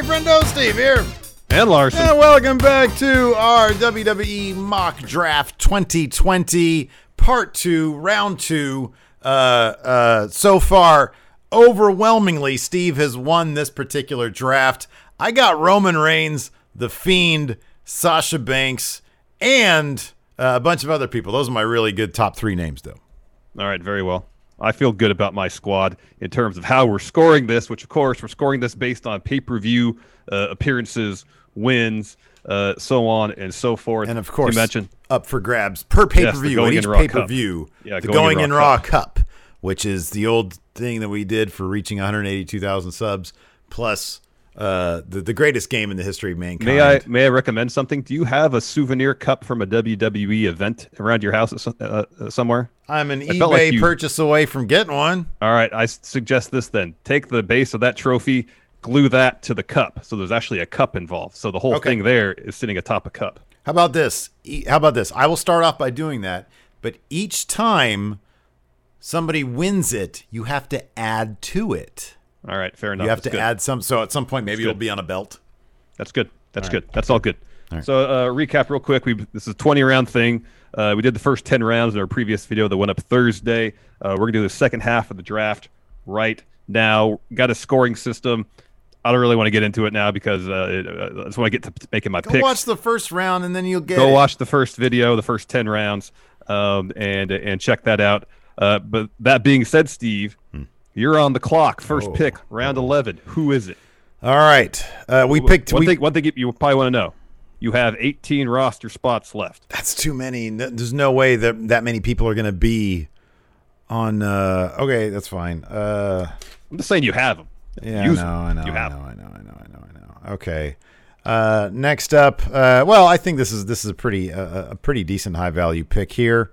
Hey, friendo, Steve here. And Larson. And welcome back to our WWE Mock Draft 2020, Part 2, Round 2. Uh, uh, so far, overwhelmingly, Steve has won this particular draft. I got Roman Reigns, The Fiend, Sasha Banks, and uh, a bunch of other people. Those are my really good top three names, though. All right, very well. I feel good about my squad in terms of how we're scoring this, which, of course, we're scoring this based on pay per view uh, appearances, wins, uh, so on and so forth. And of course, you mentioned up for grabs per pay per view. In each pay per view, Yeah, the Going Going in Raw Raw Cup, which is the old thing that we did for reaching 182,000 subs, plus uh, the the greatest game in the history of mankind. May I may I recommend something? Do you have a souvenir cup from a WWE event around your house uh, uh, somewhere? I'm an I felt like you- purchase away from getting one. All right, I suggest this then. Take the base of that trophy, glue that to the cup, so there's actually a cup involved. So the whole Okay. thing there is sitting atop a cup. How about this? How about this? I will start off by doing that, but each time somebody wins it, you have to add to it. All right, fair enough. You have That's to good. add some. So at some point, maybe it'll be on a belt. That's good. That's All good. right. That's all good. All right. So uh, recap real quick. We this is a 20 round thing. Uh, we did the first 10 rounds in our previous video that went up Thursday. Uh, we're gonna do the second half of the draft right now. Got a scoring system. I don't really want to get into it now because uh, it, uh, I just want to get to making my Go picks. watch the first round, and then you'll get. Go it. watch the first video, the first 10 rounds, um, and and check that out. Uh, but that being said, Steve, you're on the clock. First Oh. pick, round 11. Who is it? All right, uh, we picked. One we, thing, one thing you probably want to know: you have 18 roster spots left. That's too many. There's no way that that many people are going to be on. Uh, okay, that's fine. Uh, I'm just saying you have them. yeah, Use I know, them. I know, You I have know, them. I know, I know, I know, I know. Okay. Uh, next up, uh, well, I think this is this is a pretty uh, a pretty decent high value pick here.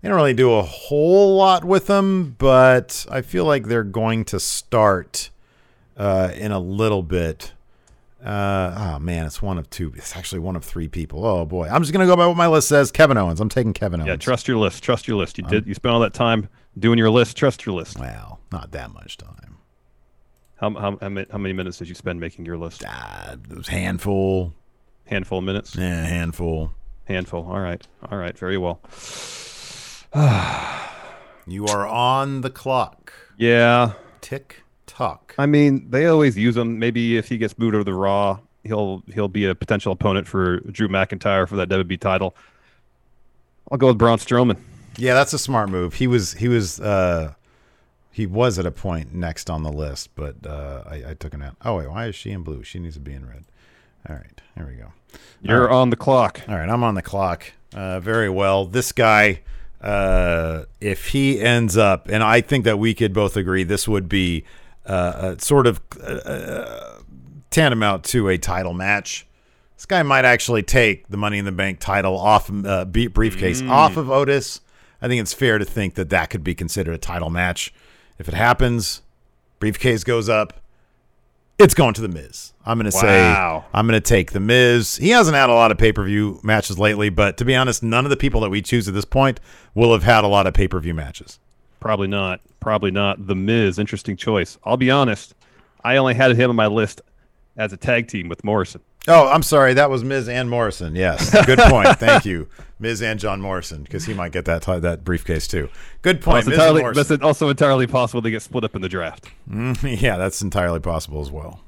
They don't really do a whole lot with them, but I feel like they're going to start uh, in a little bit. Uh, oh man, it's one of two. It's actually one of three people. Oh boy, I'm just gonna go by what my list says. Kevin Owens. I'm taking Kevin Owens. Yeah, trust your list. Trust your list. You did. You spent all that time doing your list. Trust your list. Well, not that much time. How how how many, minutes did you spend making your list? Ah, it was handful. Handful of minutes. Yeah, handful. Handful. All right. All right. Very well. You are on the clock. Yeah. Tick tock. I mean, they always use him. Maybe if he gets booed over the Raw, he'll he'll be a potential opponent for Drew McIntyre for that WWE title. I'll go with Braun Strowman. Yeah, that's a smart move. He was he was uh he was at a point next on the list, but uh I, I took him out. Oh wait, why is she in blue? She needs to be in red. All right, here we go. You're on the clock. All right, I'm on the clock. Uh, very well. This guy, uh, if he ends up, and I think that we could both agree, this would be uh, a sort of uh, tantamount to a title match. This guy might actually take the Money in the Bank title off uh, briefcase off of Otis. I think it's fair to think that that could be considered a title match. If it happens, briefcase goes up. It's going to the Miz. I'm going to Wow. say I'm going to take the Miz. He hasn't had a lot of pay per view matches lately, but to be honest, none of the people that we choose at this point will have had a lot of pay per view matches. Probably not. Probably not. The Miz, interesting choice. I'll be honest. I only had him on my list as a tag team with Morrison. Oh, I'm sorry. That was Miz and Morrison. Yes, good point. Thank you, Miz and John Morrison, because he might get that ti- that briefcase too. Good point. entirely, Morrison. it's also entirely possible they get split up in the draft. yeah, that's entirely possible as well.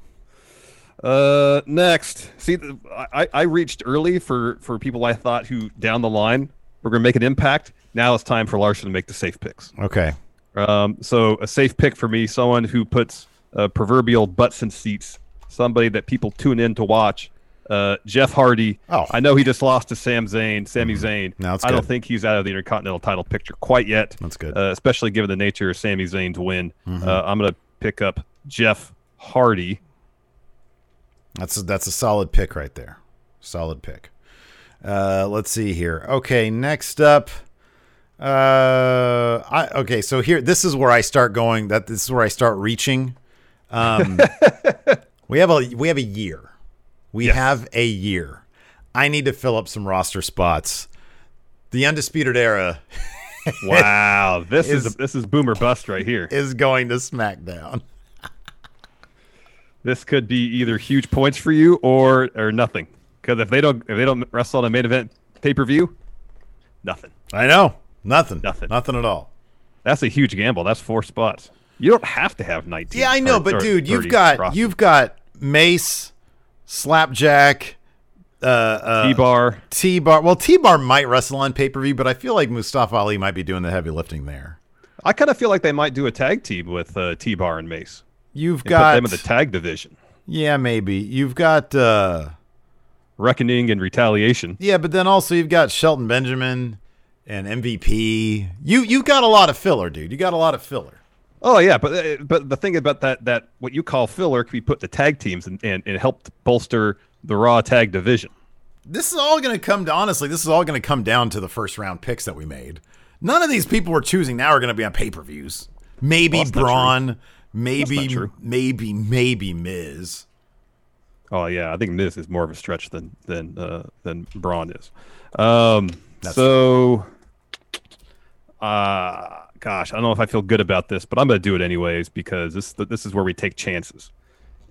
Uh, next, see, I, I reached early for for people I thought who down the line were going to make an impact. Now it's time for Larson to make the safe picks. Okay. Um, so a safe pick for me, someone who puts uh, proverbial butts in seats, somebody that people tune in to watch. Uh, Jeff Hardy. Oh. I know he just lost to Sam Zayn, Sami Zayn. No, I don't think he's out of the Intercontinental title picture quite yet. That's good. Uh, especially given the nature of Sami Zayn's win. Mm-hmm. Uh, I'm going to pick up Jeff Hardy. That's a, that's a solid pick right there. Solid pick. Uh, let's see here. Okay, next up. Uh, I okay. So here, this is where I start going. That this is where I start reaching. Um, we have a we have a year. We Yes. have a year. I need to fill up some roster spots. The undisputed era Wow, this is, Is- this is boomer bust right here. is going to SmackDown. this could be either huge points for you or or nothing. Because if they don't if they don't wrestle on a main event pay per view, nothing. I know. Nothing. Nothing. Nothing at all. That's a huge gamble. That's four spots. You don't have to have 19. Yeah, I know, or- but dude, you've got roster. you've got Mace, Slapjack, uh, uh, T-bar. T Bar. Well, T Bar might wrestle on pay per view, but I feel like Mustafa Ali might be doing the heavy lifting there. I kind of feel like they might do a tag team with uh, T-bar and Mace. You've And got them in the tag division. yeah, maybe you've got uh, Reckoning and retaliation. yeah, but then also you've got Shelton Benjamin and MVP. You you've got a lot of filler, dude. You got a lot of filler. Oh yeah, but uh, but the thing about that that what you call filler could be put to tag teams and, and, and help bolster the Raw tag division. This is all going to come to honestly. This is all going to come down to the first round picks that we made. None of these people we're choosing now are going to be on pay per views. Maybe Well, Braun, maybe maybe maybe Miz. Oh yeah, I think Miz is more of a stretch than than uh, than Braun is. Um, so, uh, gosh, I don't know if I feel good about this, but I'm going to do it anyways because this this is where we take chances.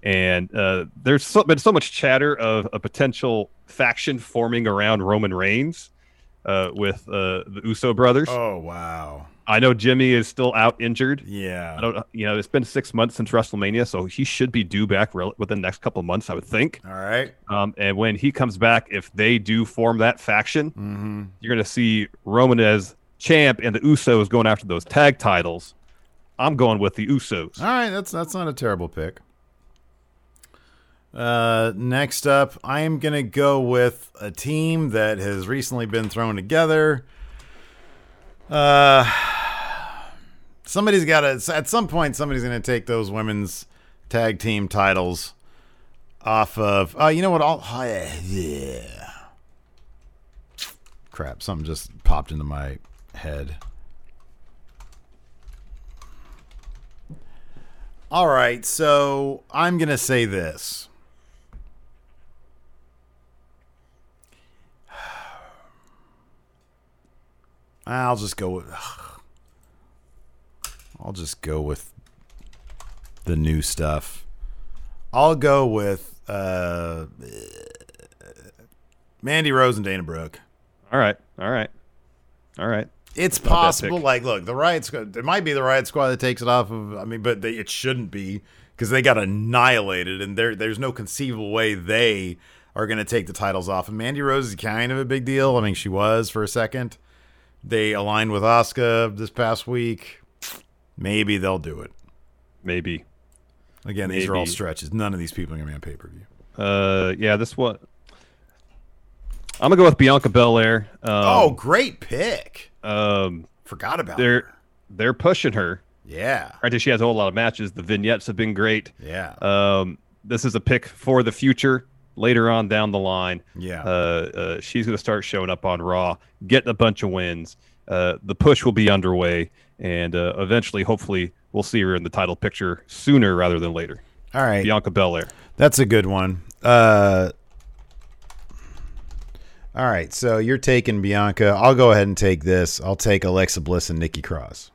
And uh, there's so, been so much chatter of a potential faction forming around Roman Reigns uh, with uh, the Uso brothers. Oh wow, I know Jimmy is still out injured. yeah. I don't, you know, it's been six months since WrestleMania, so he should be due back rel- within the next couple of months, I would think. All right. Um, and when he comes back, if they do form that faction, Mm-hmm. you're going to see Roman as champ and the Usos going after those tag titles. I'm going with the Usos. All right, that's that's not a terrible pick. Uh, next up, I am gonna go with a team that has recently been thrown together. Uh, somebody's got to at some point. Somebody's gonna take those women's tag team titles off of. Oh, you know what? I'll yeah. Crap! Something just popped into my head. All right, so I'm going to say this. I'll just go with I'll just go with the new stuff. I'll go with uh Mandy Rose and Dana Brooke. All right, all right, all right. It's Not possible. Like, look, the riot squad. It might be the riot squad that takes it off of. I mean, but they, it shouldn't be because they got annihilated, and there there's no conceivable way they are going to take the titles off. And Mandy Rose is kind of a big deal. I mean, she was for a second. They aligned with Asuka this past week. Maybe they'll do it. Maybe. Again, these are all stretches. None of these people are going to be on pay per view. Uh, yeah, this one. I'm gonna go with Bianca Belair. Um, oh, great pick. Um, Forgot about they're her. they're pushing her. Yeah, Granted, she has a whole lot of matches. The vignettes have been great. yeah, Um, this is a pick for the future later on down the line. yeah. Uh, uh, she's going to start showing up on Raw, getting a bunch of wins. Uh, the push will be underway, and uh, eventually, hopefully, we'll see her in the title picture sooner rather than later. all right. Bianca Belair. That's a good one. All right, so you're taking Bianca. I'll go ahead and take this. I'll take Alexa Bliss and Nikki Cross.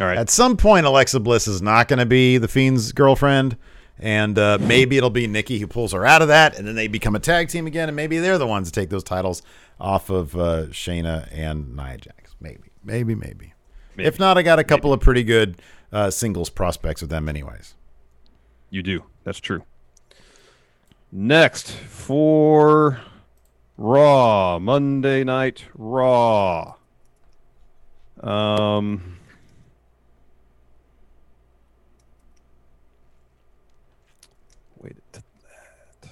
All right. At some point, Alexa Bliss is not going to be the Fiend's girlfriend, and uh, maybe it'll be Nikki who pulls her out of that, and then they become a tag team again, and maybe they're the ones to take those titles off of uh, Shayna and Nia Jax. Maybe, maybe, maybe. Maybe. If not, I got a couple of pretty good uh, singles prospects with them, anyways. You do. That's true. Next for Raw Monday Night Raw. Um. Wait to that.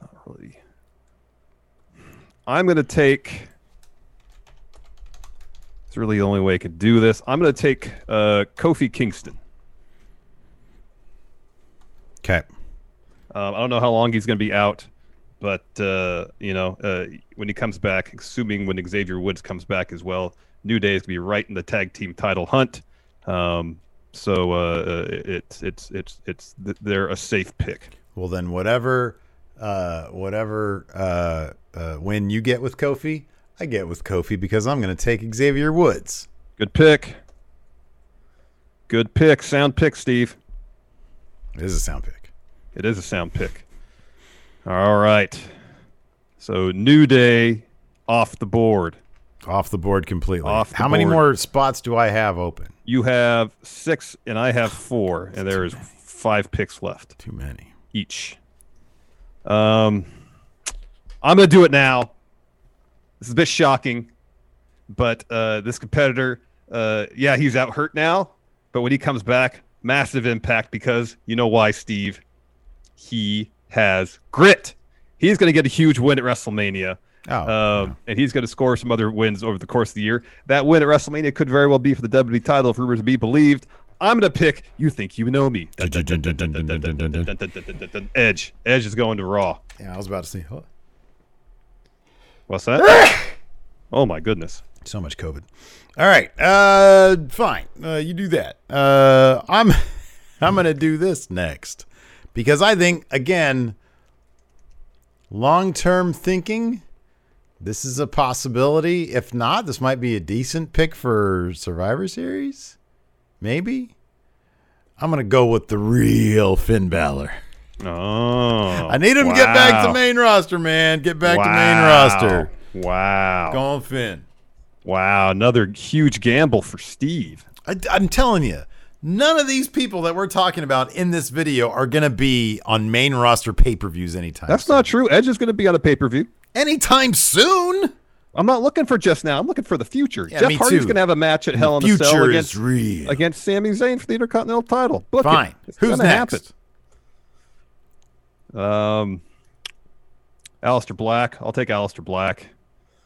Not really. I'm gonna take. It's really the only way I could do this. I'm gonna take uh, Kofi Kingston. Okay. Um, I don't know how long he's going to be out, but uh, you know, uh, when he comes back, assuming when Xavier Woods comes back as well, New Day is going to be right in the tag team title hunt. Um, so uh, it's it's it's it's they're a safe pick. Well, then whatever, uh, whatever uh, uh, win you get with Kofi, I get with Kofi because I'm going to take Xavier Woods. Good pick. Good pick. Sound pick, Steve. It is a sound pick. It is a sound pick. All right. So New Day off the board. Off the board completely. Off How many more spots do I have open? You have six, and I have four, and there is five picks left Too many. each. Um, I'm gonna do it now. This is a bit shocking, but uh, this competitor, uh, yeah, he's out hurt now, but when he comes back, massive impact because you know why, Steve? He has grit. He's gonna get a huge win at WrestleMania. Oh, Um, and he's going to score some other wins over the course of the year. That win at WrestleMania could very well be for the WWE title if rumors be believed. I'm going to pick You Think You Know Me. Edge. Edge is going to Raw. yeah. I was about to say? What's that? oh my goodness. so much COVID. All right, uh, fine. Uh, you do that. Uh, I'm I'm gonna do this next because I think again, long term thinking. This is a possibility. If not, this might be a decent pick for Survivor Series. Maybe. I'm gonna go with the real Finn Balor. Oh. I need him to get back to main roster, man. Get back to main roster. Wow. Go on, Finn. Wow. Another huge gamble for Steve. I, I'm telling you, none of these people that we're talking about in this video are going to be on main roster pay per views anytime. That's soon. not true. Edge is going to be on a pay per view. anytime soon. I'm not looking for just now. I'm looking for the future. Yeah, Jeff Hardy's going to have a match at Hell in a Cell against real. against Sami Zayn for the Intercontinental title. Book it. Fine. It's Who's next? happen. Um, Aleister Black. I'll take Aleister Black.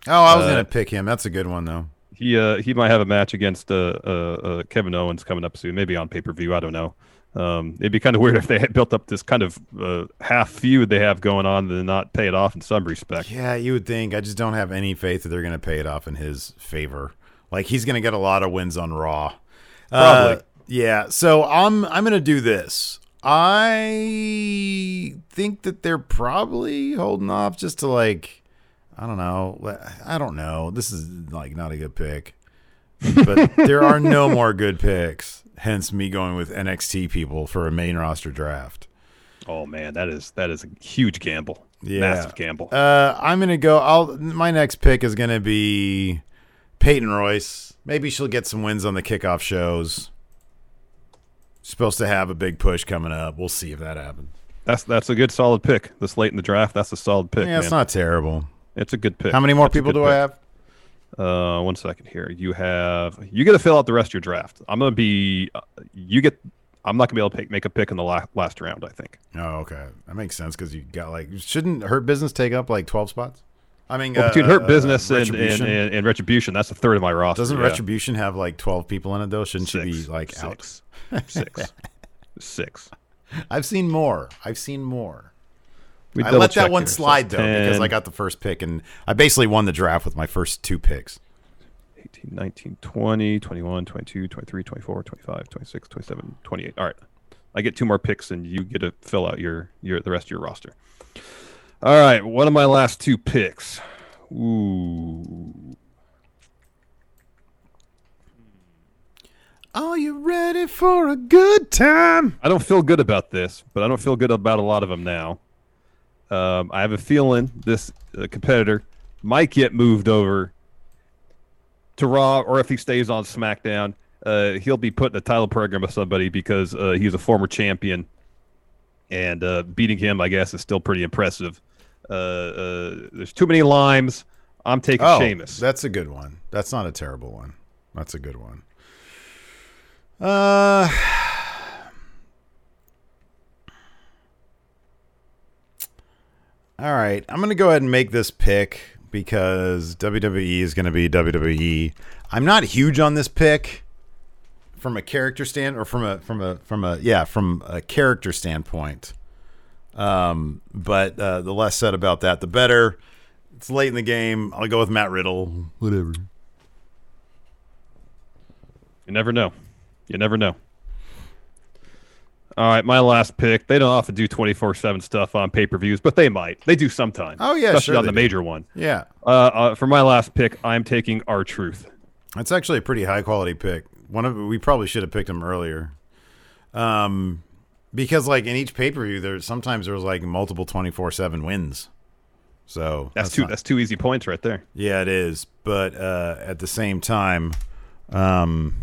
Oh, I was Uh, going to pick him. That's a good one though. He uh he might have a match against uh uh, uh Kevin Owens coming up soon, maybe on pay per view. I don't know. Um, it'd be kind of weird if they had built up this kind of uh, half feud they have going on and not pay it off in some respect. Yeah, you would think. I just don't have any faith that they're going to pay it off in his favor. Like he's going to get a lot of wins on Raw. Probably. Uh, yeah. So I'm I'm going to do this. I think that they're probably holding off just to like I don't know. I don't know. This is like not a good pick. But there are no more good picks. Hence me going with NXT people for a main roster draft. Oh man, that is that is a huge gamble. Yeah. Massive gamble. Uh, I'm gonna go. I'll. My next pick is gonna be Peyton Royce. Maybe she'll get some wins on the kickoff shows. Supposed to have a big push coming up. We'll see if that happens. That's that's a good solid pick. This late in the draft, that's a solid pick. yeah, man. it's not terrible. It's a good pick. How many more That's people do I have? Uh, one second here. You have you get to fill out the rest of your draft. I'm gonna be. Uh, you get. I'm not gonna be able to pick, make a pick in the la- last round. I think. Oh, okay. That makes sense because you got like shouldn't Hurt Business take up like 12 spots? I mean, Well, uh, Hurt uh, Business and, and, Retribution. and, and Retribution, that's a third of my roster. doesn't yeah. Retribution have like 12 people in it though? Shouldn't she be Six. like out? six. six, six. I've seen more. I've seen more. We I let that one slide though because I got the first pick and I basically won the draft with my first two picks. 18, 19, 20, 21, 22, 23, 24, 25, 26, 27, 28. All right. I get two more picks and you get to fill out your, your the rest of your roster. All right. One of my last two picks. Ooh. Are you ready for a good time? I don't feel good about this, but I don't feel good about a lot of them now. Um, I have a feeling this uh, competitor might get moved over to Raw, or if he stays on SmackDown, uh, he'll be put in a title program with somebody because uh, he's a former champion, and uh, beating him, I guess, is still pretty impressive. Uh, uh, there's too many limes. I'm taking Oh, Sheamus. that's a good one. That's not a terrible one. That's a good one. Uh, all right. I'm going to go ahead and make this pick because WWE is going to be WWE. I'm not huge on this pick from a character stand or from a from a from a yeah from a character standpoint. Um, but uh, the less said about that, the better. It's late in the game. I'll go with Matt Riddle. Whatever. You never know. You never know. All right, my last pick. They don't often do 24 7 stuff on pay per views, but they might. They do sometimes. Oh, yeah, Especially sure on the do. major one. Yeah, Uh, uh, for my last pick, I'm taking R-Truth. that's actually a pretty high quality pick. One of we probably should have picked him earlier. Um, because like in each pay per view, there's sometimes there's like multiple twenty four seven wins. So That's, two. not- That's two easy points right there. yeah, it is. But uh, at the same time, um,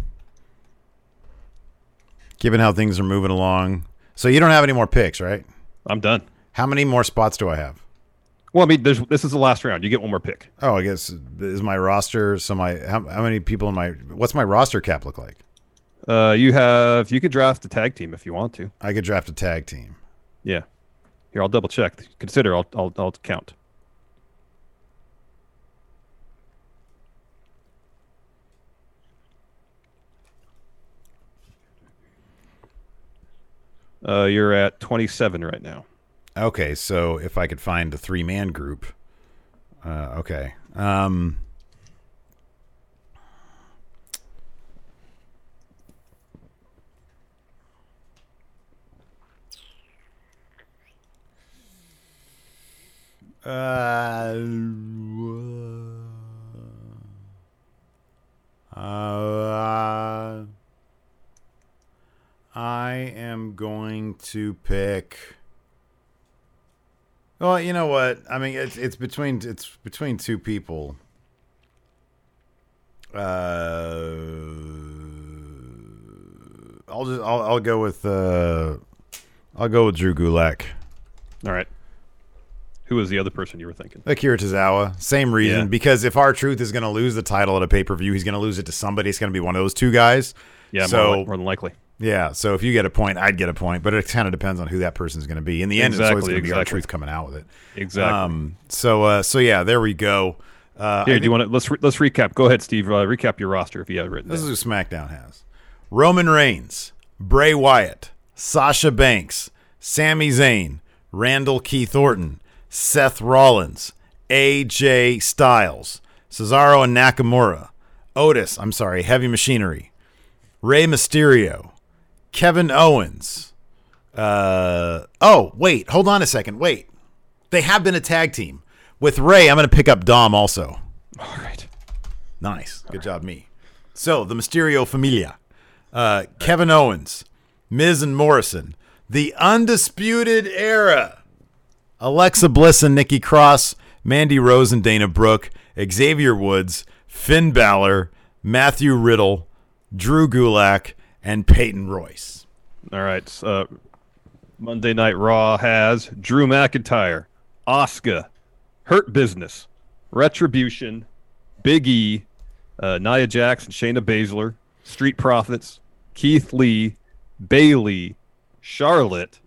given how things are moving along, so you don't have any more picks, right? I'm done. How many more spots do I have? Well, I mean, there's, this is the last round. You get one more pick. Oh, I guess is my roster. So my how, how many people in my what's my roster cap look like? Uh, you have you could draft a tag team if you want to. I could draft a tag team. Yeah. Here, I'll double check. Consider. I'll I'll, I'll count. Uh, you're at 27 right now. Okay, so if I could find a three man group, uh, okay. Um, uh, uh, I am going to pick. Well, you know what? I mean, it's it's between it's between two people. Uh, I'll just I'll I'll go with uh, I'll go with Drew Gulak. All right. Who was the other person you were thinking? Akira Tozawa, same reason. Yeah. Because if R-Truth is going to lose the title at a pay per view, he's going to lose it to somebody. It's going to be one of those two guys. Yeah, So- more, more than likely. Yeah. So if you get a point, I'd get a point. But it kind of depends on who that person's going to be. In the end, it's always Exactly, going to be R-Truth coming out with it. Exactly. Um. So uh. So yeah. There we go. Uh, Here, I do you want to let's re- let's recap? Go ahead, Steve. Uh, recap your roster if you have it written. This down. is who SmackDown has: Roman Reigns, Bray Wyatt, Sasha Banks, Sami Zayn, Randall Keith Orton, Seth Rollins, AJ Styles, Cesaro and Nakamura, Otis. I'm sorry, Heavy Machinery, Rey Mysterio, Kevin Owens. Uh oh, wait, hold on a second. Wait, they have been a tag team with Rey. I'm going to pick up Dom also. All right. Nice. Good job, me. So, the Mysterio Familia. Uh, Kevin Owens, Miz and Morrison, the Undisputed Era. Alexa Bliss and Nikki Cross, Mandy Rose and Dana Brooke, Xavier Woods, Finn Balor, Matthew Riddle, Drew Gulak, and Peyton Royce. All right. Uh, Monday Night Raw has Drew McIntyre, Asuka, Hurt Business, Retribution, Big E, uh, Nia Jax and Shayna Baszler, Street Profits, Keith Lee, Bayley, Charlotte.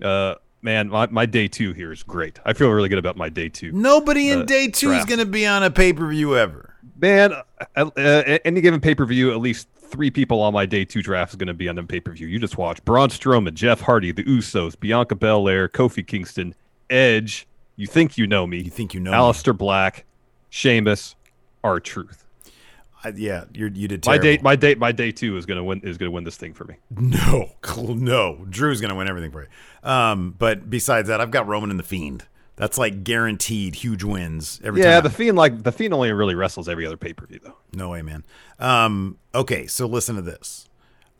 Uh, man, my, my day two here is great. I feel really good about my day two. Nobody in Uh, day two is going to be on a pay per view ever. Man, uh, uh, any given pay per view, at least three people on my day two draft is going to be on the pay per view. You just watch Braun Strowman, Jeff Hardy, the Usos, Bianca Belair, Kofi Kingston, Edge. You think you know me? You think you know me. Aleister Black, Sheamus, R-Truth. I, yeah, you're, you did My terrible. day, my day, my day two is going to win. Is going to win this thing for me. No, no. Drew's gonna win everything for you. Um, but besides that, I've got Roman and the Fiend. That's like guaranteed huge wins every yeah, time. Yeah, the fiend like the fiend only really wrestles every other pay per view though. no way, man. Um, okay, so listen to this.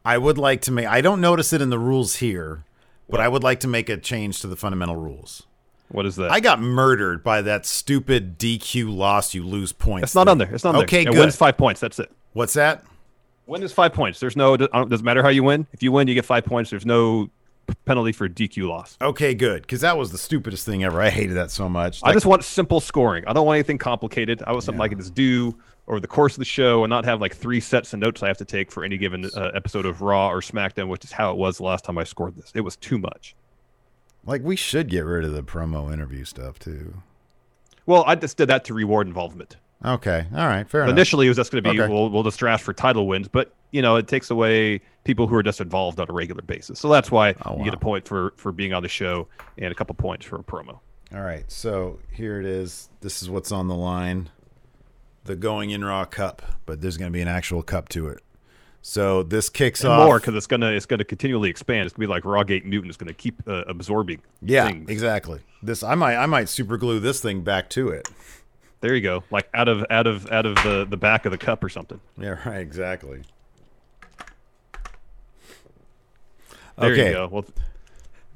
I would like to make. I don't notice it in the rules here, but I would like to make a change to the fundamental rules. What is that? I got murdered by that stupid DQ loss. You lose points. it's not thing. on there. It's not on Okay, there. It good. wins five points. That's it. What's that? Win is five points. There's no. It doesn't matter how you win. If you win, you get five points. There's no penalty for DQ loss. Okay, good. Because that was the stupidest thing ever. I hated that so much. I just want simple scoring. I don't want anything complicated. I want something I can just do over the course of the show and not have like three sets of notes I have to take for any given uh, episode of Raw or SmackDown, which is how it was the last time I scored this. It was too much. like we should get rid of the promo interview stuff too. Well, I just did that to reward involvement. Okay, all right, fair enough. Initially, it was just going to be Okay. we'll, we'll just draft for title wins, but you know it takes away people who are just involved on a regular basis. So that's why Oh, you get a point for for being on the show and a couple points for a promo. All right, so here it is. This is what's on the line. The Going In Raw Cup, but there's going to be an actual cup to it. So this kicks And off. more because it's gonna it's gonna continually expand. It's gonna be like Rawgate Newton. It's gonna keep uh, absorbing. yeah, things. exactly. This I might I might super glue this thing back to it. There you go. Like out of out of out of the the back of the cup or something. Yeah, right. Exactly. There okay. you go. Well,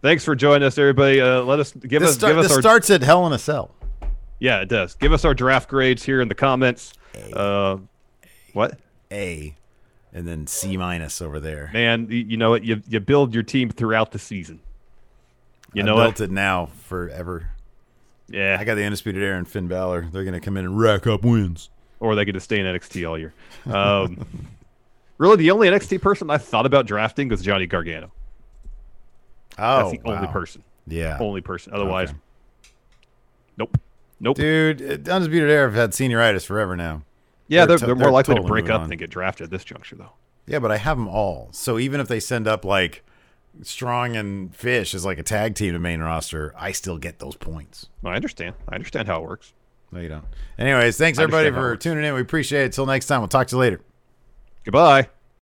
Thanks for joining us, everybody. Uh, let us give This, us start, give us our starts at Hell in a Cell. yeah, it does. Give us our draft grades here in the comments. Uh, what? A, and then C minus over there. Man, you, you know what? You you build your team throughout the season. You I know built what? it now forever. Yeah. I got the undisputed and Finn Balor. They're gonna come in and rack up wins. or they could just stay in NXT all year. Um, really, the only NXT person I thought about drafting was Johnny Gargano. Oh, That's the only person. Yeah, Only person. Otherwise, Okay. nope. Nope. dude, undisputed era have had senioritis forever now. yeah, they're, to- they're, more they're likely totally to break up on. than get drafted at this juncture, though. Yeah, but I have them all. So even if they send up like Strong and Fish as like a tag team to main roster, I still get those points. I understand. I understand how it works. No, you don't. Anyways, thanks everybody understand how it for tuning in. We appreciate it. Till next time, we'll talk to you later. Goodbye.